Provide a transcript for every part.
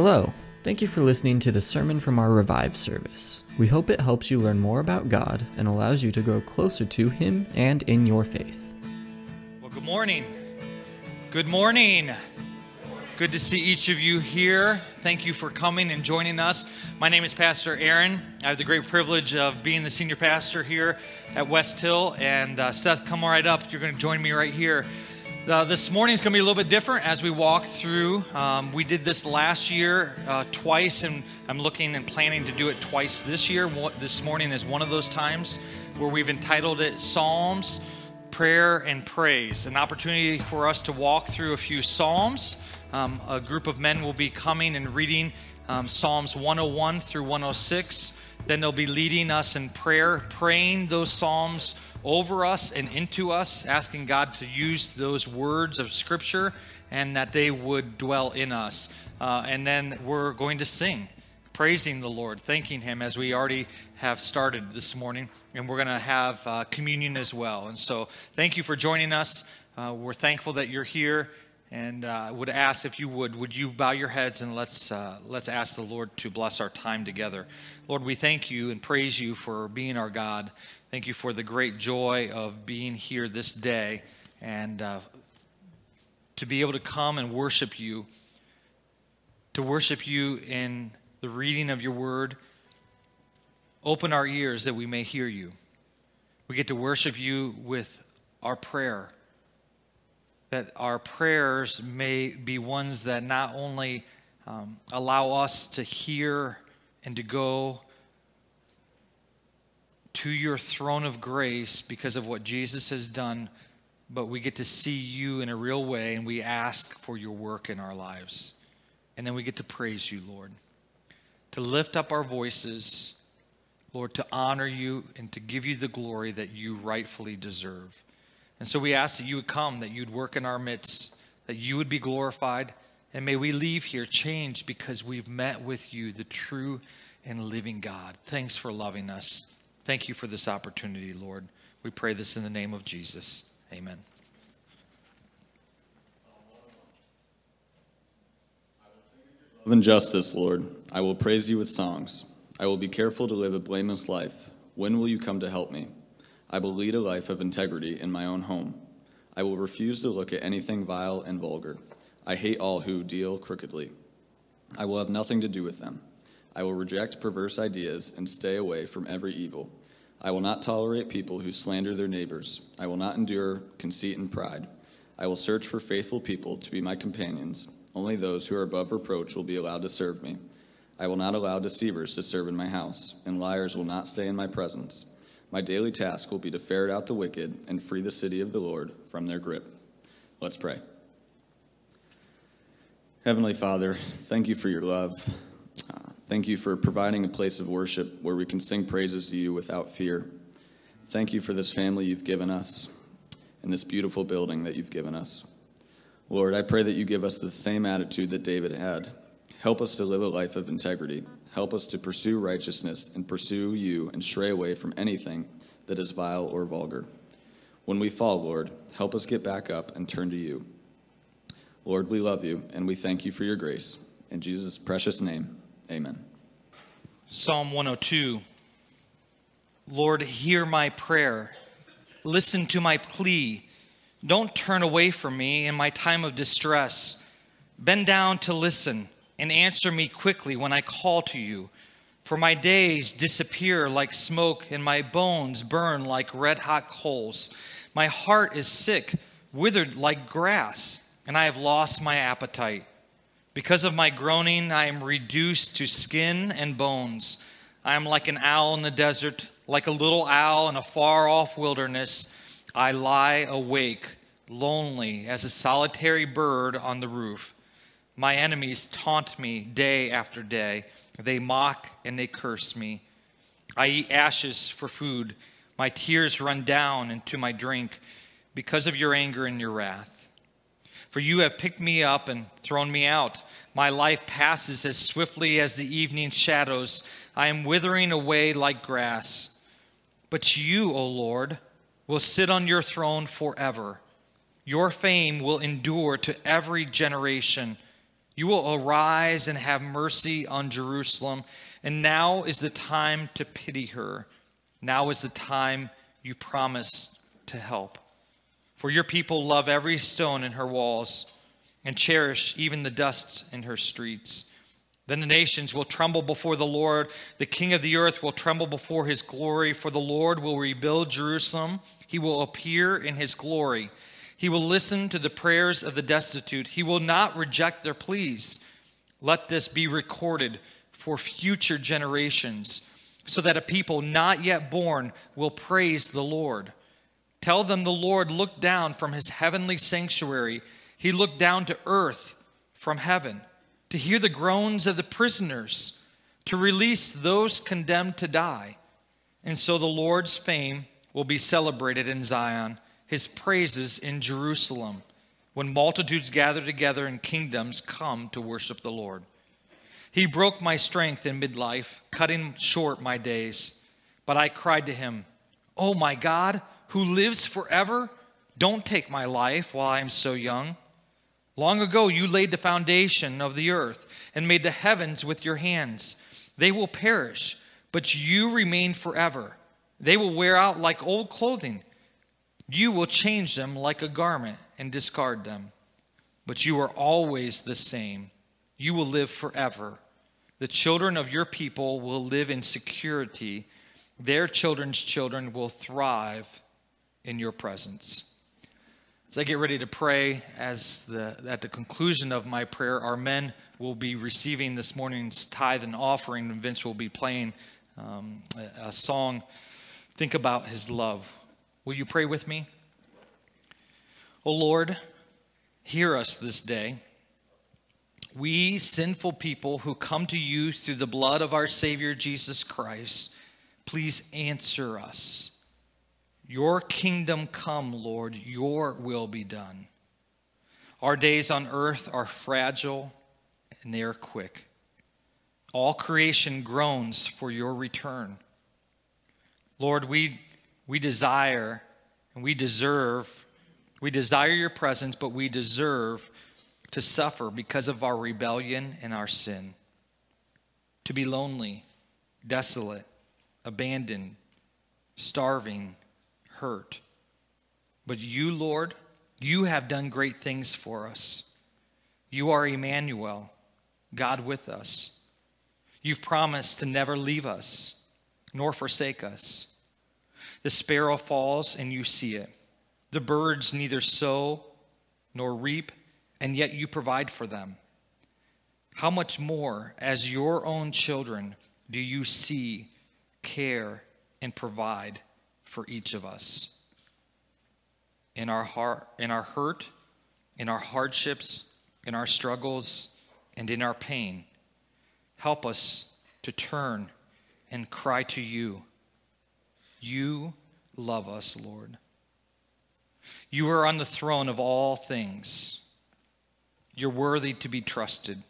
Hello. Thank you for listening to the sermon from our Revive service. We hope it helps you learn more about God and allows you to grow closer to Him and in your faith. Well, good morning. Good morning. Good to see each of you here. Thank you for coming and joining us. My name is Pastor Aaron. I have the great privilege of being the senior pastor here at West Hill. And uh, Seth, come right up. You're going to join me right here. Uh, this morning is going to be a little bit different as we walk through. Um, we did this last year uh, twice, and I'm looking and planning to do it twice this year. This morning is one of those times where we've entitled it Psalms, Prayer, and Praise. An opportunity for us to walk through a few Psalms. Um, a group of men will be coming and reading um, Psalms 101 through 106. Then they'll be leading us in prayer, praying those Psalms over us and into us, asking God to use those words of Scripture and that they would dwell in us. Uh, and then we're going to sing, praising the Lord, thanking Him as we already have started this morning. And we're going to have uh, communion as well. And so thank you for joining us. Uh, we're thankful that you're here. And uh, would ask if you would, would you bow your heads and let's, uh, let's ask the Lord to bless our time together. Lord, we thank you and praise you for being our God. Thank you for the great joy of being here this day and uh, to be able to come and worship you, to worship you in the reading of your word. Open our ears that we may hear you. We get to worship you with our prayer, that our prayers may be ones that not only um, allow us to hear and to go to your throne of grace because of what Jesus has done, but we get to see you in a real way and we ask for your work in our lives. And then we get to praise you, Lord, to lift up our voices, Lord, to honor you and to give you the glory that you rightfully deserve. And so we ask that you would come, that you'd work in our midst, that you would be glorified, and may we leave here changed because we've met with you, the true and living God. Thanks for loving us. Thank you for this opportunity, Lord. We pray this in the name of Jesus. Amen. Love and justice, Lord, I will praise you with songs. I will be careful to live a blameless life. When will you come to help me? I will lead a life of integrity in my own home. I will refuse to look at anything vile and vulgar. I hate all who deal crookedly. I will have nothing to do with them. I will reject perverse ideas and stay away from every evil. I will not tolerate people who slander their neighbors. I will not endure conceit and pride. I will search for faithful people to be my companions. Only those who are above reproach will be allowed to serve me. I will not allow deceivers to serve in my house, and liars will not stay in my presence. My daily task will be to ferret out the wicked and free the city of the Lord from their grip. Let's pray. Heavenly Father, thank you for your love. Thank you for providing a place of worship where we can sing praises to you without fear. Thank you for this family you've given us and this beautiful building that you've given us. Lord, I pray that you give us the same attitude that David had. Help us to live a life of integrity. Help us to pursue righteousness and pursue you and stray away from anything that is vile or vulgar. When we fall, Lord, help us get back up and turn to you. Lord, we love you and we thank you for your grace. In Jesus' precious name, Amen. Psalm 102 Lord, hear my prayer. Listen to my plea. Don't turn away from me in my time of distress. Bend down to listen and answer me quickly when I call to you. For my days disappear like smoke, and my bones burn like red hot coals. My heart is sick, withered like grass, and I have lost my appetite. Because of my groaning, I am reduced to skin and bones. I am like an owl in the desert, like a little owl in a far off wilderness. I lie awake, lonely as a solitary bird on the roof. My enemies taunt me day after day. They mock and they curse me. I eat ashes for food. My tears run down into my drink because of your anger and your wrath. For you have picked me up and thrown me out. My life passes as swiftly as the evening shadows. I am withering away like grass. But you, O Lord, will sit on your throne forever. Your fame will endure to every generation. You will arise and have mercy on Jerusalem. And now is the time to pity her. Now is the time you promise to help. For your people love every stone in her walls and cherish even the dust in her streets. Then the nations will tremble before the Lord. The king of the earth will tremble before his glory, for the Lord will rebuild Jerusalem. He will appear in his glory. He will listen to the prayers of the destitute. He will not reject their pleas. Let this be recorded for future generations, so that a people not yet born will praise the Lord. Tell them the Lord looked down from his heavenly sanctuary. He looked down to earth from heaven to hear the groans of the prisoners, to release those condemned to die. And so the Lord's fame will be celebrated in Zion, his praises in Jerusalem, when multitudes gather together and kingdoms come to worship the Lord. He broke my strength in midlife, cutting short my days. But I cried to him, Oh my God, who lives forever, don't take my life while I am so young. Long ago, you laid the foundation of the earth and made the heavens with your hands. They will perish, but you remain forever. They will wear out like old clothing. You will change them like a garment and discard them. But you are always the same. You will live forever. The children of your people will live in security. Their children's children will thrive in your presence. As I get ready to pray, as the, at the conclusion of my prayer, our men will be receiving this morning's tithe and offering, and Vince will be playing um, a, a song. Think about his love. Will you pray with me? Oh Lord, hear us this day. We sinful people who come to you through the blood of our Savior Jesus Christ, please answer us. Your kingdom come, Lord, your will be done. Our days on earth are fragile and they are quick. All creation groans for your return. Lord, we, we desire and we deserve, we desire your presence, but we deserve to suffer because of our rebellion and our sin. To be lonely, desolate, abandoned, starving, hurt. But you, Lord, you have done great things for us. You are Emmanuel, God with us. You've promised to never leave us nor forsake us. The sparrow falls and you see it. The birds neither sow nor reap, and yet you provide for them. How much more, as your own children, do you see, care, and provide for each of us. In our heart, in our hurt, in our hardships, in our struggles, and in our pain, help us to turn and cry to you. You love us, Lord. You are on the throne of all things. You're worthy to be trusted.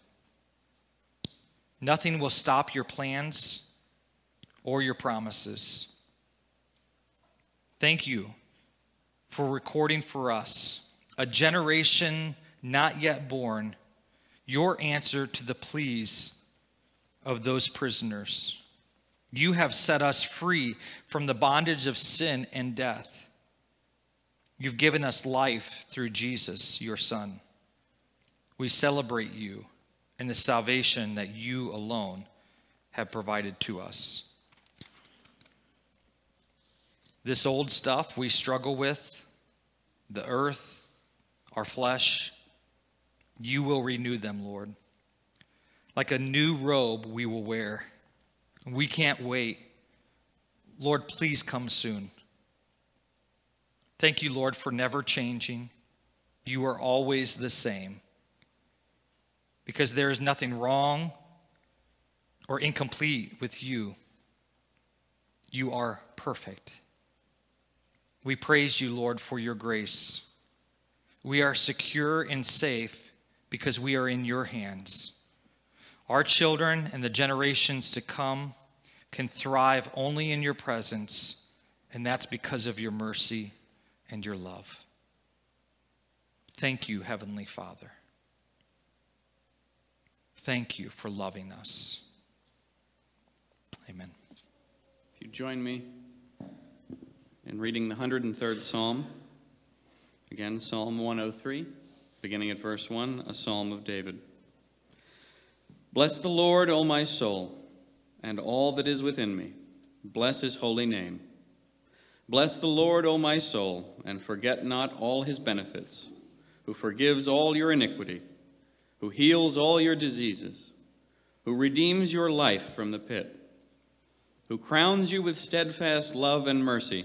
Nothing will stop your plans or your promises. Thank you for recording for us a generation not yet born, your answer to the pleas of those prisoners. You have set us free from the bondage of sin and death. You've given us life through Jesus, your Son. We celebrate you and the salvation that you alone have provided to us. This old stuff we struggle with, the earth, our flesh, you will renew them, Lord. Like a new robe we will wear. We can't wait. Lord, please come soon. Thank you, Lord, for never changing. You are always the same. Because there is nothing wrong or incomplete with you. You are perfect. We praise you, Lord, for your grace. We are secure and safe because we are in your hands. Our children and the generations to come can thrive only in your presence, and that's because of your mercy and your love. Thank you, Heavenly Father. Thank you for loving us. Amen. If you join me in reading the 103rd Psalm, again, Psalm 103, beginning at verse 1, a psalm of David. Bless the Lord, O my soul, and all that is within me. Bless his holy name. Bless the Lord, O my soul, and forget not all his benefits, who forgives all your iniquity, who heals all your diseases, who redeems your life from the pit who crowns you with steadfast love and mercy,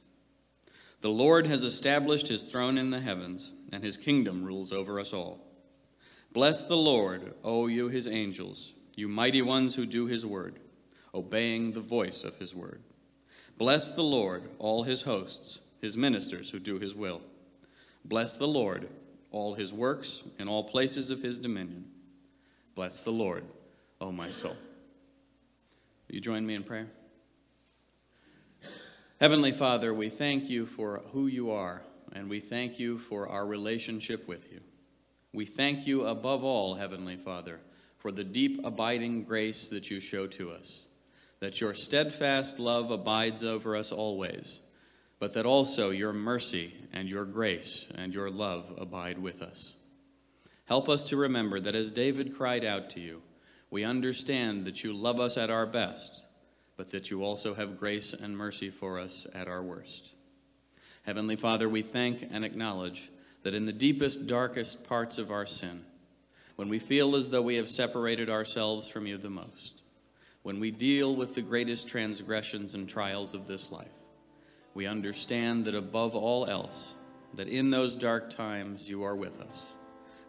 The Lord has established his throne in the heavens, and his kingdom rules over us all. Bless the Lord, O you his angels, you mighty ones who do his word, obeying the voice of his word. Bless the Lord, all his hosts, his ministers who do his will. Bless the Lord, all his works in all places of his dominion. Bless the Lord, O my soul. Will you join me in prayer? Heavenly Father, we thank you for who you are, and we thank you for our relationship with you. We thank you above all, Heavenly Father, for the deep abiding grace that you show to us, that your steadfast love abides over us always, but that also your mercy and your grace and your love abide with us. Help us to remember that as David cried out to you, we understand that you love us at our best but that you also have grace and mercy for us at our worst. Heavenly Father, we thank and acknowledge that in the deepest, darkest parts of our sin, when we feel as though we have separated ourselves from you the most, when we deal with the greatest transgressions and trials of this life, we understand that above all else, that in those dark times you are with us.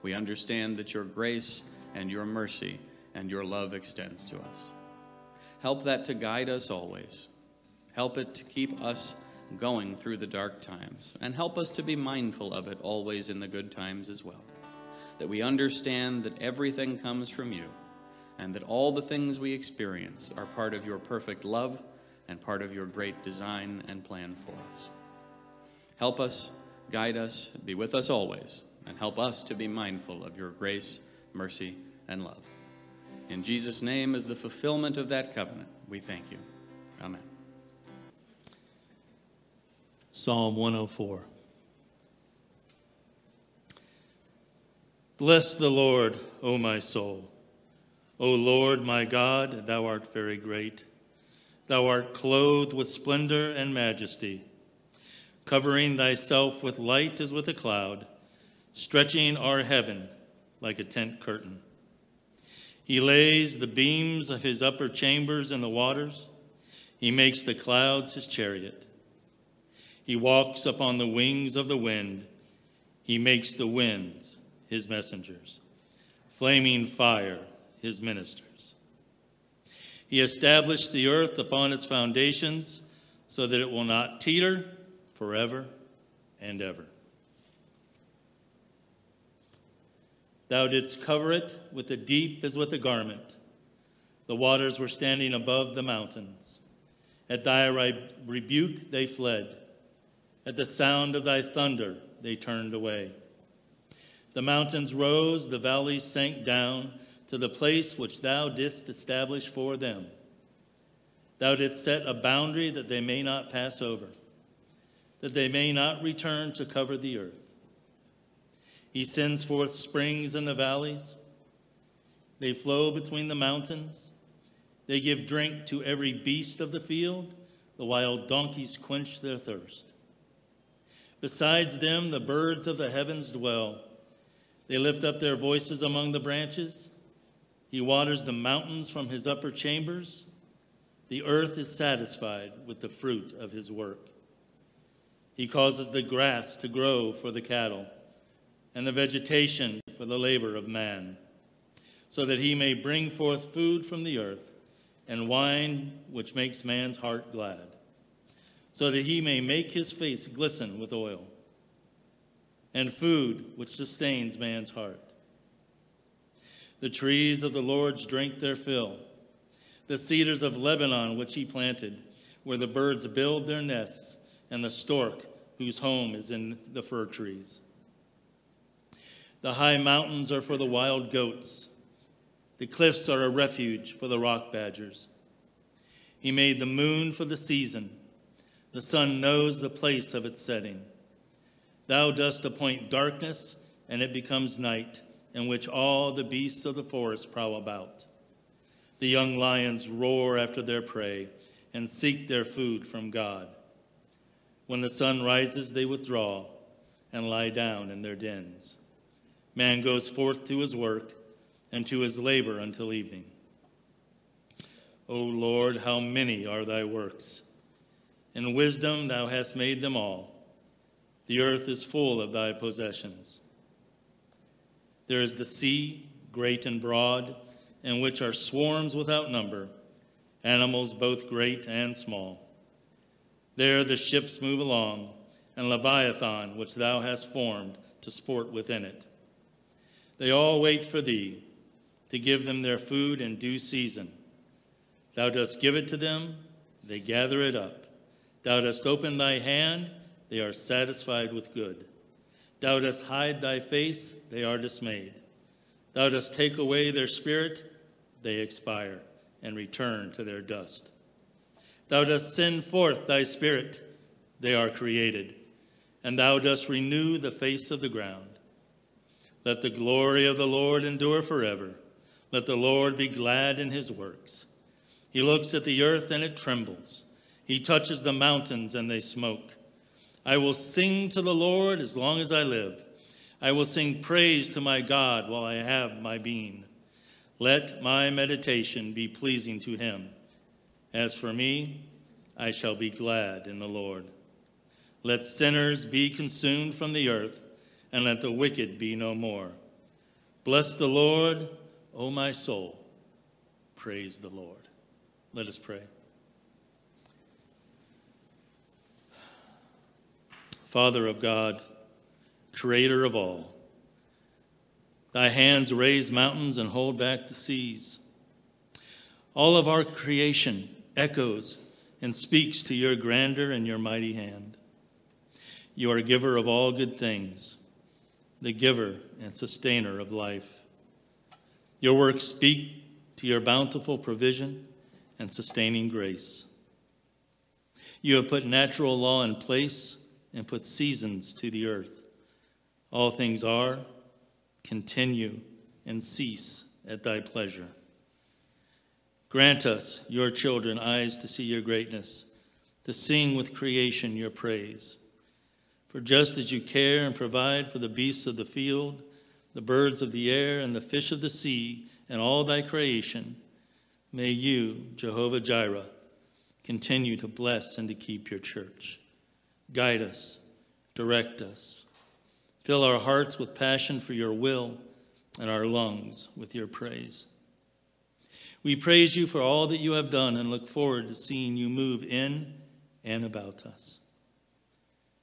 We understand that your grace and your mercy and your love extends to us. Help that to guide us always. Help it to keep us going through the dark times. And help us to be mindful of it always in the good times as well. That we understand that everything comes from you and that all the things we experience are part of your perfect love and part of your great design and plan for us. Help us, guide us, be with us always, and help us to be mindful of your grace, mercy, and love. In Jesus' name, as the fulfillment of that covenant, we thank you. Amen. Psalm 104. Bless the Lord, O my soul. O Lord my God, thou art very great. Thou art clothed with splendor and majesty, covering thyself with light as with a cloud, stretching our heaven like a tent curtain. He lays the beams of his upper chambers in the waters. He makes the clouds his chariot. He walks upon the wings of the wind. He makes the winds his messengers, flaming fire his ministers. He established the earth upon its foundations so that it will not teeter forever and ever. Thou didst cover it with the deep as with a garment. The waters were standing above the mountains. At thy rebuke they fled. At the sound of thy thunder they turned away. The mountains rose, the valleys sank down to the place which thou didst establish for them. Thou didst set a boundary that they may not pass over, that they may not return to cover the earth. He sends forth springs in the valleys. They flow between the mountains. They give drink to every beast of the field. The wild donkeys quench their thirst. Besides them, the birds of the heavens dwell. They lift up their voices among the branches. He waters the mountains from his upper chambers. The earth is satisfied with the fruit of his work. He causes the grass to grow for the cattle and the vegetation for the labor of man, so that he may bring forth food from the earth and wine which makes man's heart glad, so that he may make his face glisten with oil, and food which sustains man's heart. The trees of the Lord's drink their fill, the cedars of Lebanon which he planted, where the birds build their nests, and the stork whose home is in the fir trees. The high mountains are for the wild goats. The cliffs are a refuge for the rock badgers. He made the moon for the season. The sun knows the place of its setting. Thou dost appoint darkness, and it becomes night, in which all the beasts of the forest prowl about. The young lions roar after their prey and seek their food from God. When the sun rises, they withdraw and lie down in their dens. Man goes forth to his work and to his labor until evening. O Lord, how many are thy works! In wisdom thou hast made them all. The earth is full of thy possessions. There is the sea, great and broad, in which are swarms without number, animals both great and small. There the ships move along, and Leviathan, which thou hast formed, to sport within it. They all wait for thee to give them their food in due season. Thou dost give it to them, they gather it up. Thou dost open thy hand, they are satisfied with good. Thou dost hide thy face, they are dismayed. Thou dost take away their spirit, they expire and return to their dust. Thou dost send forth thy spirit, they are created, and thou dost renew the face of the ground. Let the glory of the Lord endure forever. Let the Lord be glad in his works. He looks at the earth and it trembles. He touches the mountains and they smoke. I will sing to the Lord as long as I live. I will sing praise to my God while I have my being. Let my meditation be pleasing to him. As for me, I shall be glad in the Lord. Let sinners be consumed from the earth and let the wicked be no more. Bless the Lord, O my soul. Praise the Lord. Let us pray. Father of God, creator of all, thy hands raise mountains and hold back the seas. All of our creation echoes and speaks to your grandeur and your mighty hand. You are giver of all good things the giver and sustainer of life. Your works speak to your bountiful provision and sustaining grace. You have put natural law in place and put seasons to the earth. All things are, continue, and cease at thy pleasure. Grant us, your children, eyes to see your greatness, to sing with creation your praise. For just as you care and provide for the beasts of the field, the birds of the air, and the fish of the sea, and all thy creation, may you, Jehovah Jireh, continue to bless and to keep your church. Guide us, direct us, fill our hearts with passion for your will, and our lungs with your praise. We praise you for all that you have done and look forward to seeing you move in and about us.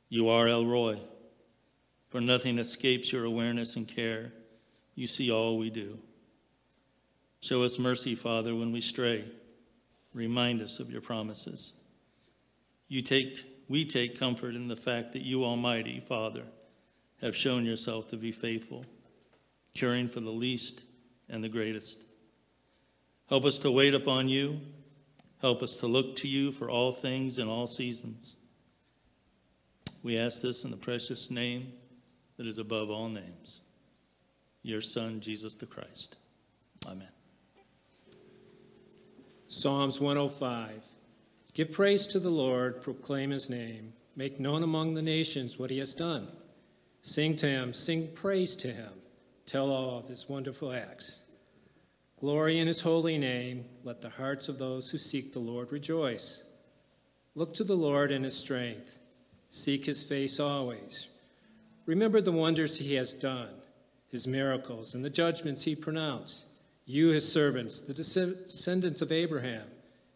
You are El Roi, for nothing escapes your awareness and care. You see all we do. Show us mercy, Father, when we stray. Remind us of your promises. You take, we take comfort in the fact that you, Almighty Father, have shown yourself to be faithful, caring for the least and the greatest. Help us to wait upon you. Help us to look to you for all things in all seasons. We ask this in the precious name that is above all names, your Son, Jesus the Christ. Amen. Psalms 105. Give praise to the Lord, proclaim his name, make known among the nations what he has done. Sing to him, sing praise to him, tell all of his wonderful acts. Glory in his holy name. Let the hearts of those who seek the Lord rejoice. Look to the Lord in his strength. Seek his face always. Remember the wonders he has done, his miracles, and the judgments he pronounced. You, his servants, the descendants of Abraham,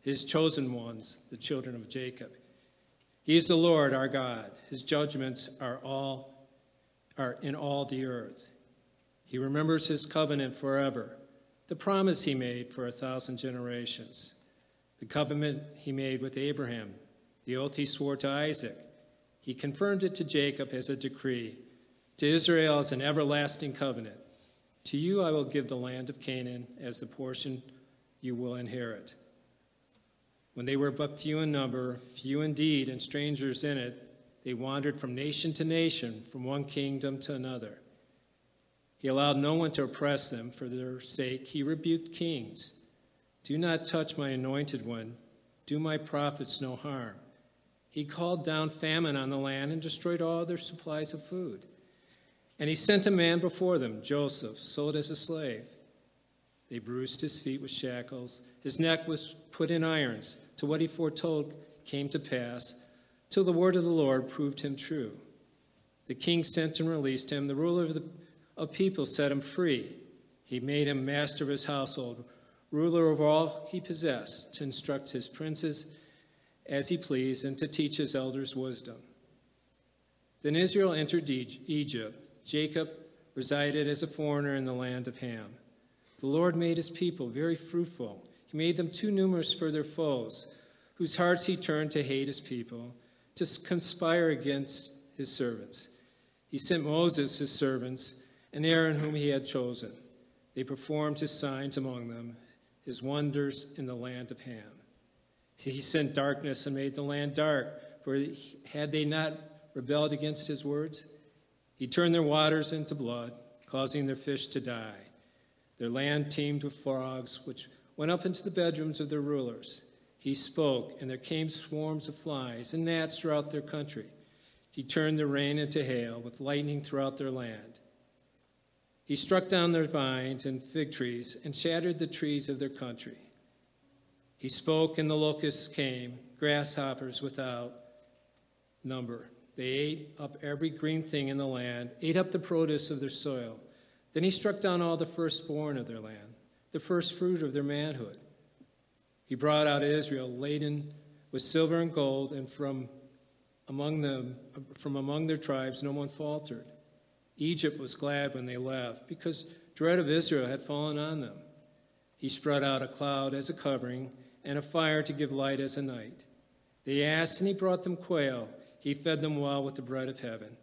his chosen ones, the children of Jacob. He is the Lord our God. His judgments are all are in all the earth. He remembers his covenant forever the promise he made for a thousand generations, the covenant he made with Abraham, the oath he swore to Isaac. He confirmed it to Jacob as a decree, to Israel as an everlasting covenant. To you I will give the land of Canaan as the portion you will inherit. When they were but few in number, few indeed, and strangers in it, they wandered from nation to nation, from one kingdom to another. He allowed no one to oppress them. For their sake, he rebuked kings. Do not touch my anointed one. Do my prophets no harm. He called down famine on the land and destroyed all their supplies of food. And he sent a man before them, Joseph, sold as a slave. They bruised his feet with shackles. His neck was put in irons, To what he foretold came to pass, till the word of the Lord proved him true. The king sent and released him. The ruler of the of people set him free. He made him master of his household, ruler of all he possessed, to instruct his princes as he pleased, and to teach his elders wisdom. Then Israel entered Egypt. Jacob resided as a foreigner in the land of Ham. The Lord made his people very fruitful. He made them too numerous for their foes, whose hearts he turned to hate his people, to conspire against his servants. He sent Moses, his servants, and Aaron, whom he had chosen. They performed his signs among them, his wonders in the land of Ham. He sent darkness and made the land dark, for had they not rebelled against his words? He turned their waters into blood, causing their fish to die. Their land teemed with frogs, which went up into the bedrooms of their rulers. He spoke, and there came swarms of flies and gnats throughout their country. He turned the rain into hail, with lightning throughout their land. He struck down their vines and fig trees and shattered the trees of their country. He spoke, and the locusts came, grasshoppers without number. They ate up every green thing in the land, ate up the produce of their soil. Then he struck down all the firstborn of their land, the first fruit of their manhood. He brought out Israel laden with silver and gold, and from among them, from among their tribes, no one faltered. Egypt was glad when they left because dread of Israel had fallen on them. He spread out a cloud as a covering and a fire to give light as a night. They asked, and he brought them quail. He fed them well with the bread of heaven.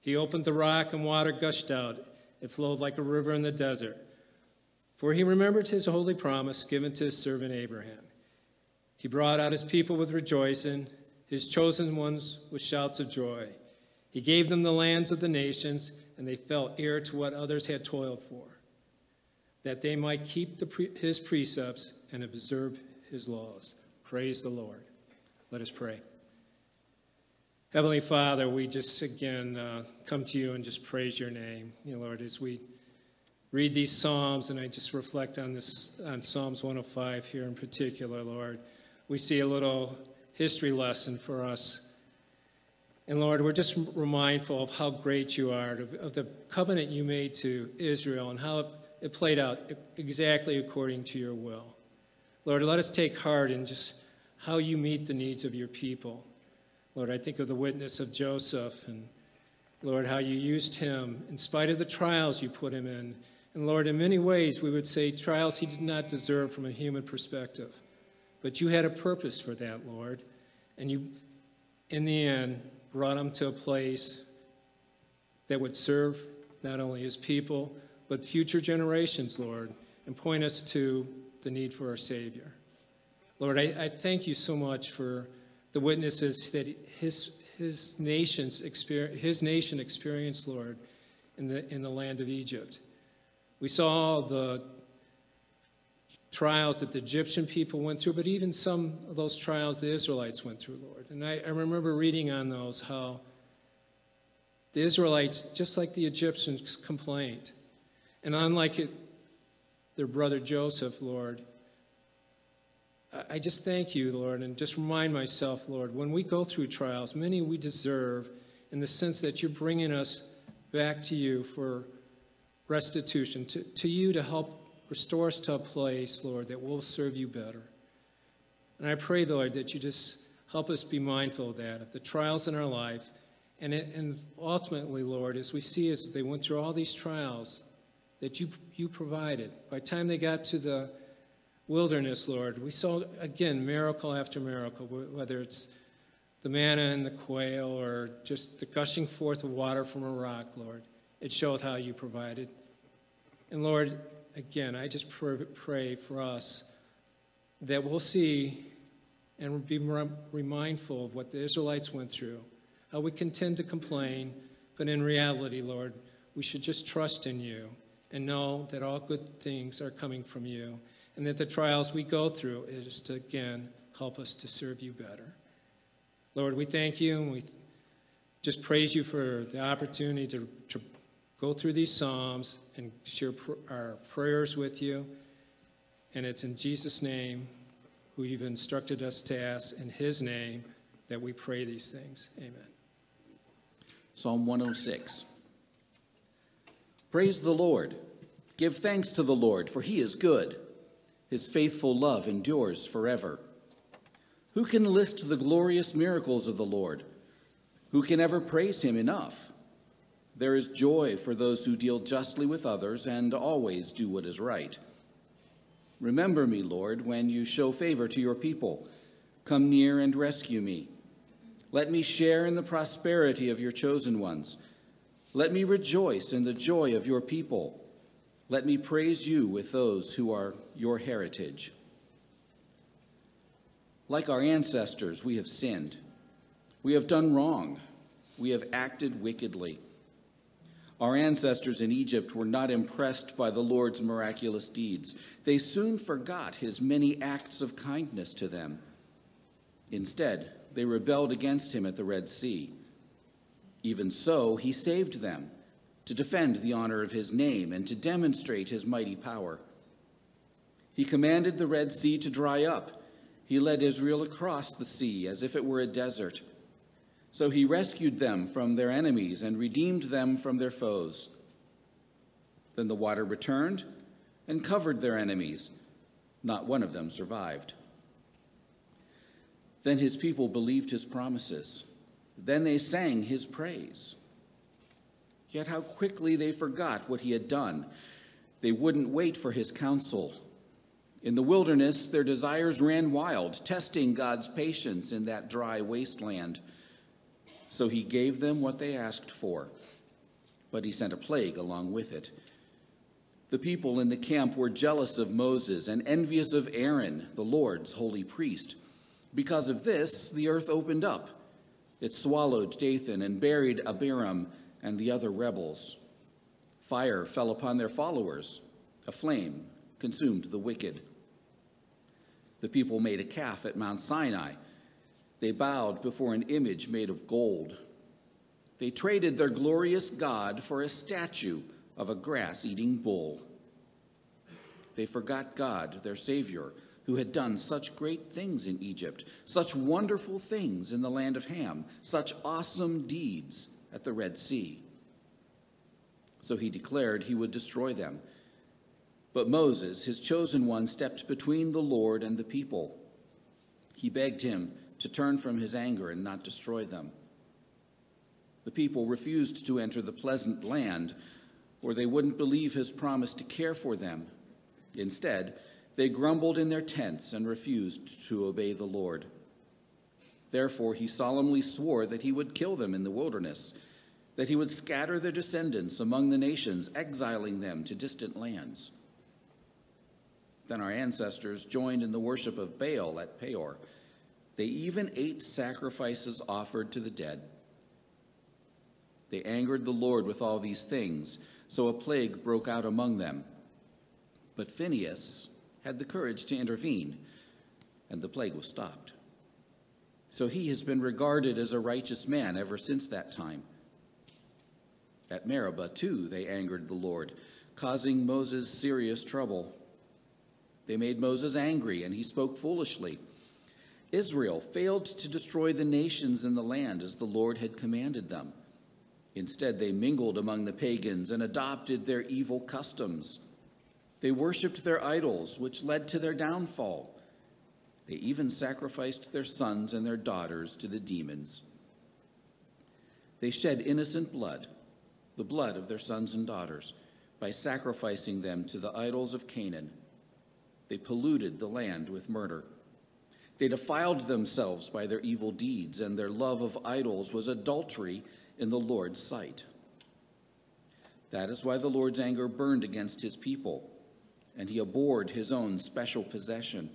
He opened the rock, and water gushed out. It flowed like a river in the desert. For he remembered his holy promise given to his servant Abraham. He brought out his people with rejoicing, his chosen ones with shouts of joy. He gave them the lands of the nations, and they fell heir to what others had toiled for, that they might keep the pre- his precepts and observe his laws. Praise the Lord. Let us pray. Heavenly Father, we just again uh, come to you and just praise your name, you know, Lord, as we read these Psalms, and I just reflect on this on Psalms 105 here in particular, Lord. We see a little history lesson for us and Lord, we're just remindful of how great you are, of, of the covenant you made to Israel, and how it, it played out exactly according to your will. Lord, let us take heart in just how you meet the needs of your people. Lord, I think of the witness of Joseph, and Lord, how you used him in spite of the trials you put him in. And Lord, in many ways, we would say trials he did not deserve from a human perspective. But you had a purpose for that, Lord. And you, in the end, brought him to a place that would serve not only his people, but future generations, Lord, and point us to the need for our Savior. Lord, I, I thank you so much for the witnesses that his, his, nation's experience, his nation experienced, Lord, in the, in the land of Egypt. We saw the trials that the Egyptian people went through, but even some of those trials the Israelites went through, Lord. And I, I remember reading on those how the Israelites, just like the Egyptians, complained. And unlike it, their brother Joseph, Lord, I just thank you, Lord, and just remind myself, Lord, when we go through trials, many we deserve in the sense that you're bringing us back to you for restitution, to, to you to help restore us to a place, Lord, that will serve you better. And I pray, Lord, that you just help us be mindful of that, of the trials in our life. And, it, and ultimately, Lord, as we see as they went through all these trials that you, you provided, by the time they got to the wilderness, Lord, we saw, again, miracle after miracle, whether it's the manna and the quail or just the gushing forth of water from a rock, Lord. It showed how you provided. And Lord, again, I just pray for us that we'll see and be remindful of what the Israelites went through, how we can tend to complain, but in reality, Lord, we should just trust in you and know that all good things are coming from you and that the trials we go through is to, again, help us to serve you better. Lord, we thank you and we just praise you for the opportunity to, to go through these Psalms and share pr- our prayers with you. And it's in Jesus' name, who you've instructed us to ask, in his name, that we pray these things. Amen. Psalm 106. Praise the Lord. Give thanks to the Lord, for he is good. His faithful love endures forever. Who can list the glorious miracles of the Lord? Who can ever praise him enough? There is joy for those who deal justly with others and always do what is right. Remember me, Lord, when you show favor to your people. Come near and rescue me. Let me share in the prosperity of your chosen ones. Let me rejoice in the joy of your people. Let me praise you with those who are your heritage. Like our ancestors, we have sinned. We have done wrong. We have acted wickedly. Our ancestors in Egypt were not impressed by the Lord's miraculous deeds. They soon forgot his many acts of kindness to them. Instead, they rebelled against him at the Red Sea. Even so, he saved them to defend the honor of his name and to demonstrate his mighty power. He commanded the Red Sea to dry up. He led Israel across the sea as if it were a desert. So he rescued them from their enemies and redeemed them from their foes. Then the water returned and covered their enemies. Not one of them survived. Then his people believed his promises. Then they sang his praise. Yet how quickly they forgot what he had done. They wouldn't wait for his counsel. In the wilderness, their desires ran wild, testing God's patience in that dry wasteland. So he gave them what they asked for, but he sent a plague along with it. The people in the camp were jealous of Moses and envious of Aaron, the Lord's holy priest. Because of this, the earth opened up. It swallowed Dathan and buried Abiram and the other rebels. Fire fell upon their followers, a flame consumed the wicked. The people made a calf at Mount Sinai. They bowed before an image made of gold. They traded their glorious God for a statue of a grass eating bull. They forgot God, their Savior, who had done such great things in Egypt, such wonderful things in the land of Ham, such awesome deeds at the Red Sea. So he declared he would destroy them. But Moses, his chosen one, stepped between the Lord and the people. He begged him to turn from his anger and not destroy them. The people refused to enter the pleasant land, or they wouldn't believe his promise to care for them. Instead, they grumbled in their tents and refused to obey the Lord. Therefore, he solemnly swore that he would kill them in the wilderness, that he would scatter their descendants among the nations, exiling them to distant lands. Then our ancestors joined in the worship of Baal at Peor. They even ate sacrifices offered to the dead. They angered the Lord with all these things, so a plague broke out among them. But Phinehas had the courage to intervene, and the plague was stopped. So he has been regarded as a righteous man ever since that time. At Meribah, too, they angered the Lord, causing Moses serious trouble. They made Moses angry, and he spoke foolishly. Israel failed to destroy the nations in the land as the Lord had commanded them. Instead, they mingled among the pagans and adopted their evil customs. They worshiped their idols, which led to their downfall. They even sacrificed their sons and their daughters to the demons. They shed innocent blood, the blood of their sons and daughters, by sacrificing them to the idols of Canaan. They polluted the land with murder. They defiled themselves by their evil deeds, and their love of idols was adultery in the Lord's sight. That is why the Lord's anger burned against his people, and he abhorred his own special possession.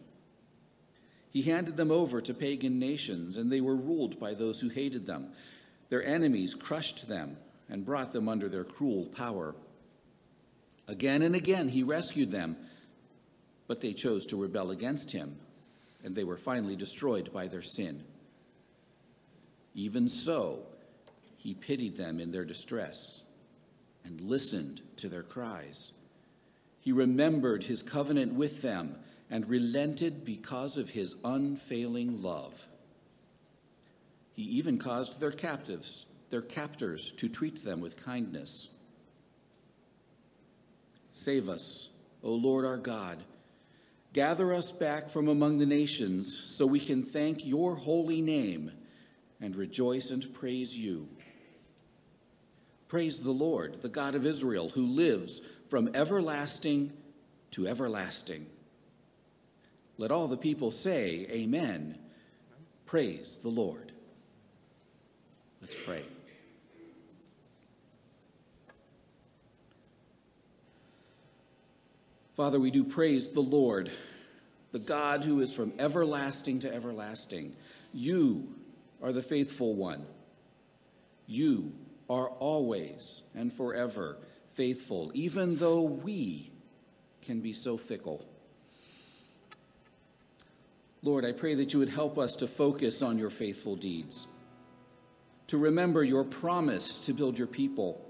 He handed them over to pagan nations, and they were ruled by those who hated them. Their enemies crushed them and brought them under their cruel power. Again and again he rescued them, but they chose to rebel against him, and they were finally destroyed by their sin. Even so, he pitied them in their distress and listened to their cries. He remembered his covenant with them and relented because of his unfailing love. He even caused their captives, their captors, to treat them with kindness. Save us, O Lord our God. Gather us back from among the nations so we can thank your holy name and rejoice and praise you. Praise the Lord, the God of Israel, who lives from everlasting to everlasting. Let all the people say, Amen. Praise the Lord. Let's pray. Father, we do praise the Lord, the God who is from everlasting to everlasting. You are the faithful one. You are always and forever faithful, even though we can be so fickle. Lord, I pray that you would help us to focus on your faithful deeds, to remember your promise to build your people.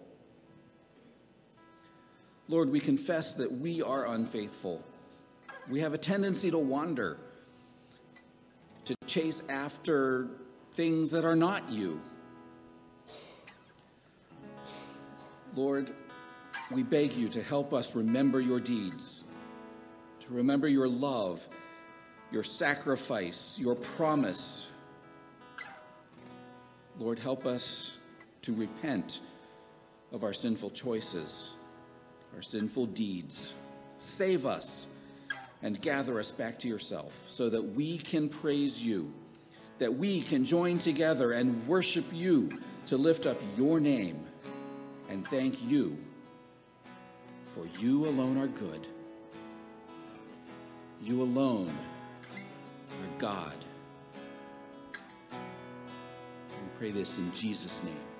Lord, we confess that we are unfaithful. We have a tendency to wander, to chase after things that are not you. Lord, we beg you to help us remember your deeds, to remember your love your sacrifice, your promise. Lord, help us to repent of our sinful choices, our sinful deeds. Save us and gather us back to yourself so that we can praise you, that we can join together and worship you to lift up your name and thank you, for you alone are good. You alone are God. We pray this in Jesus' name.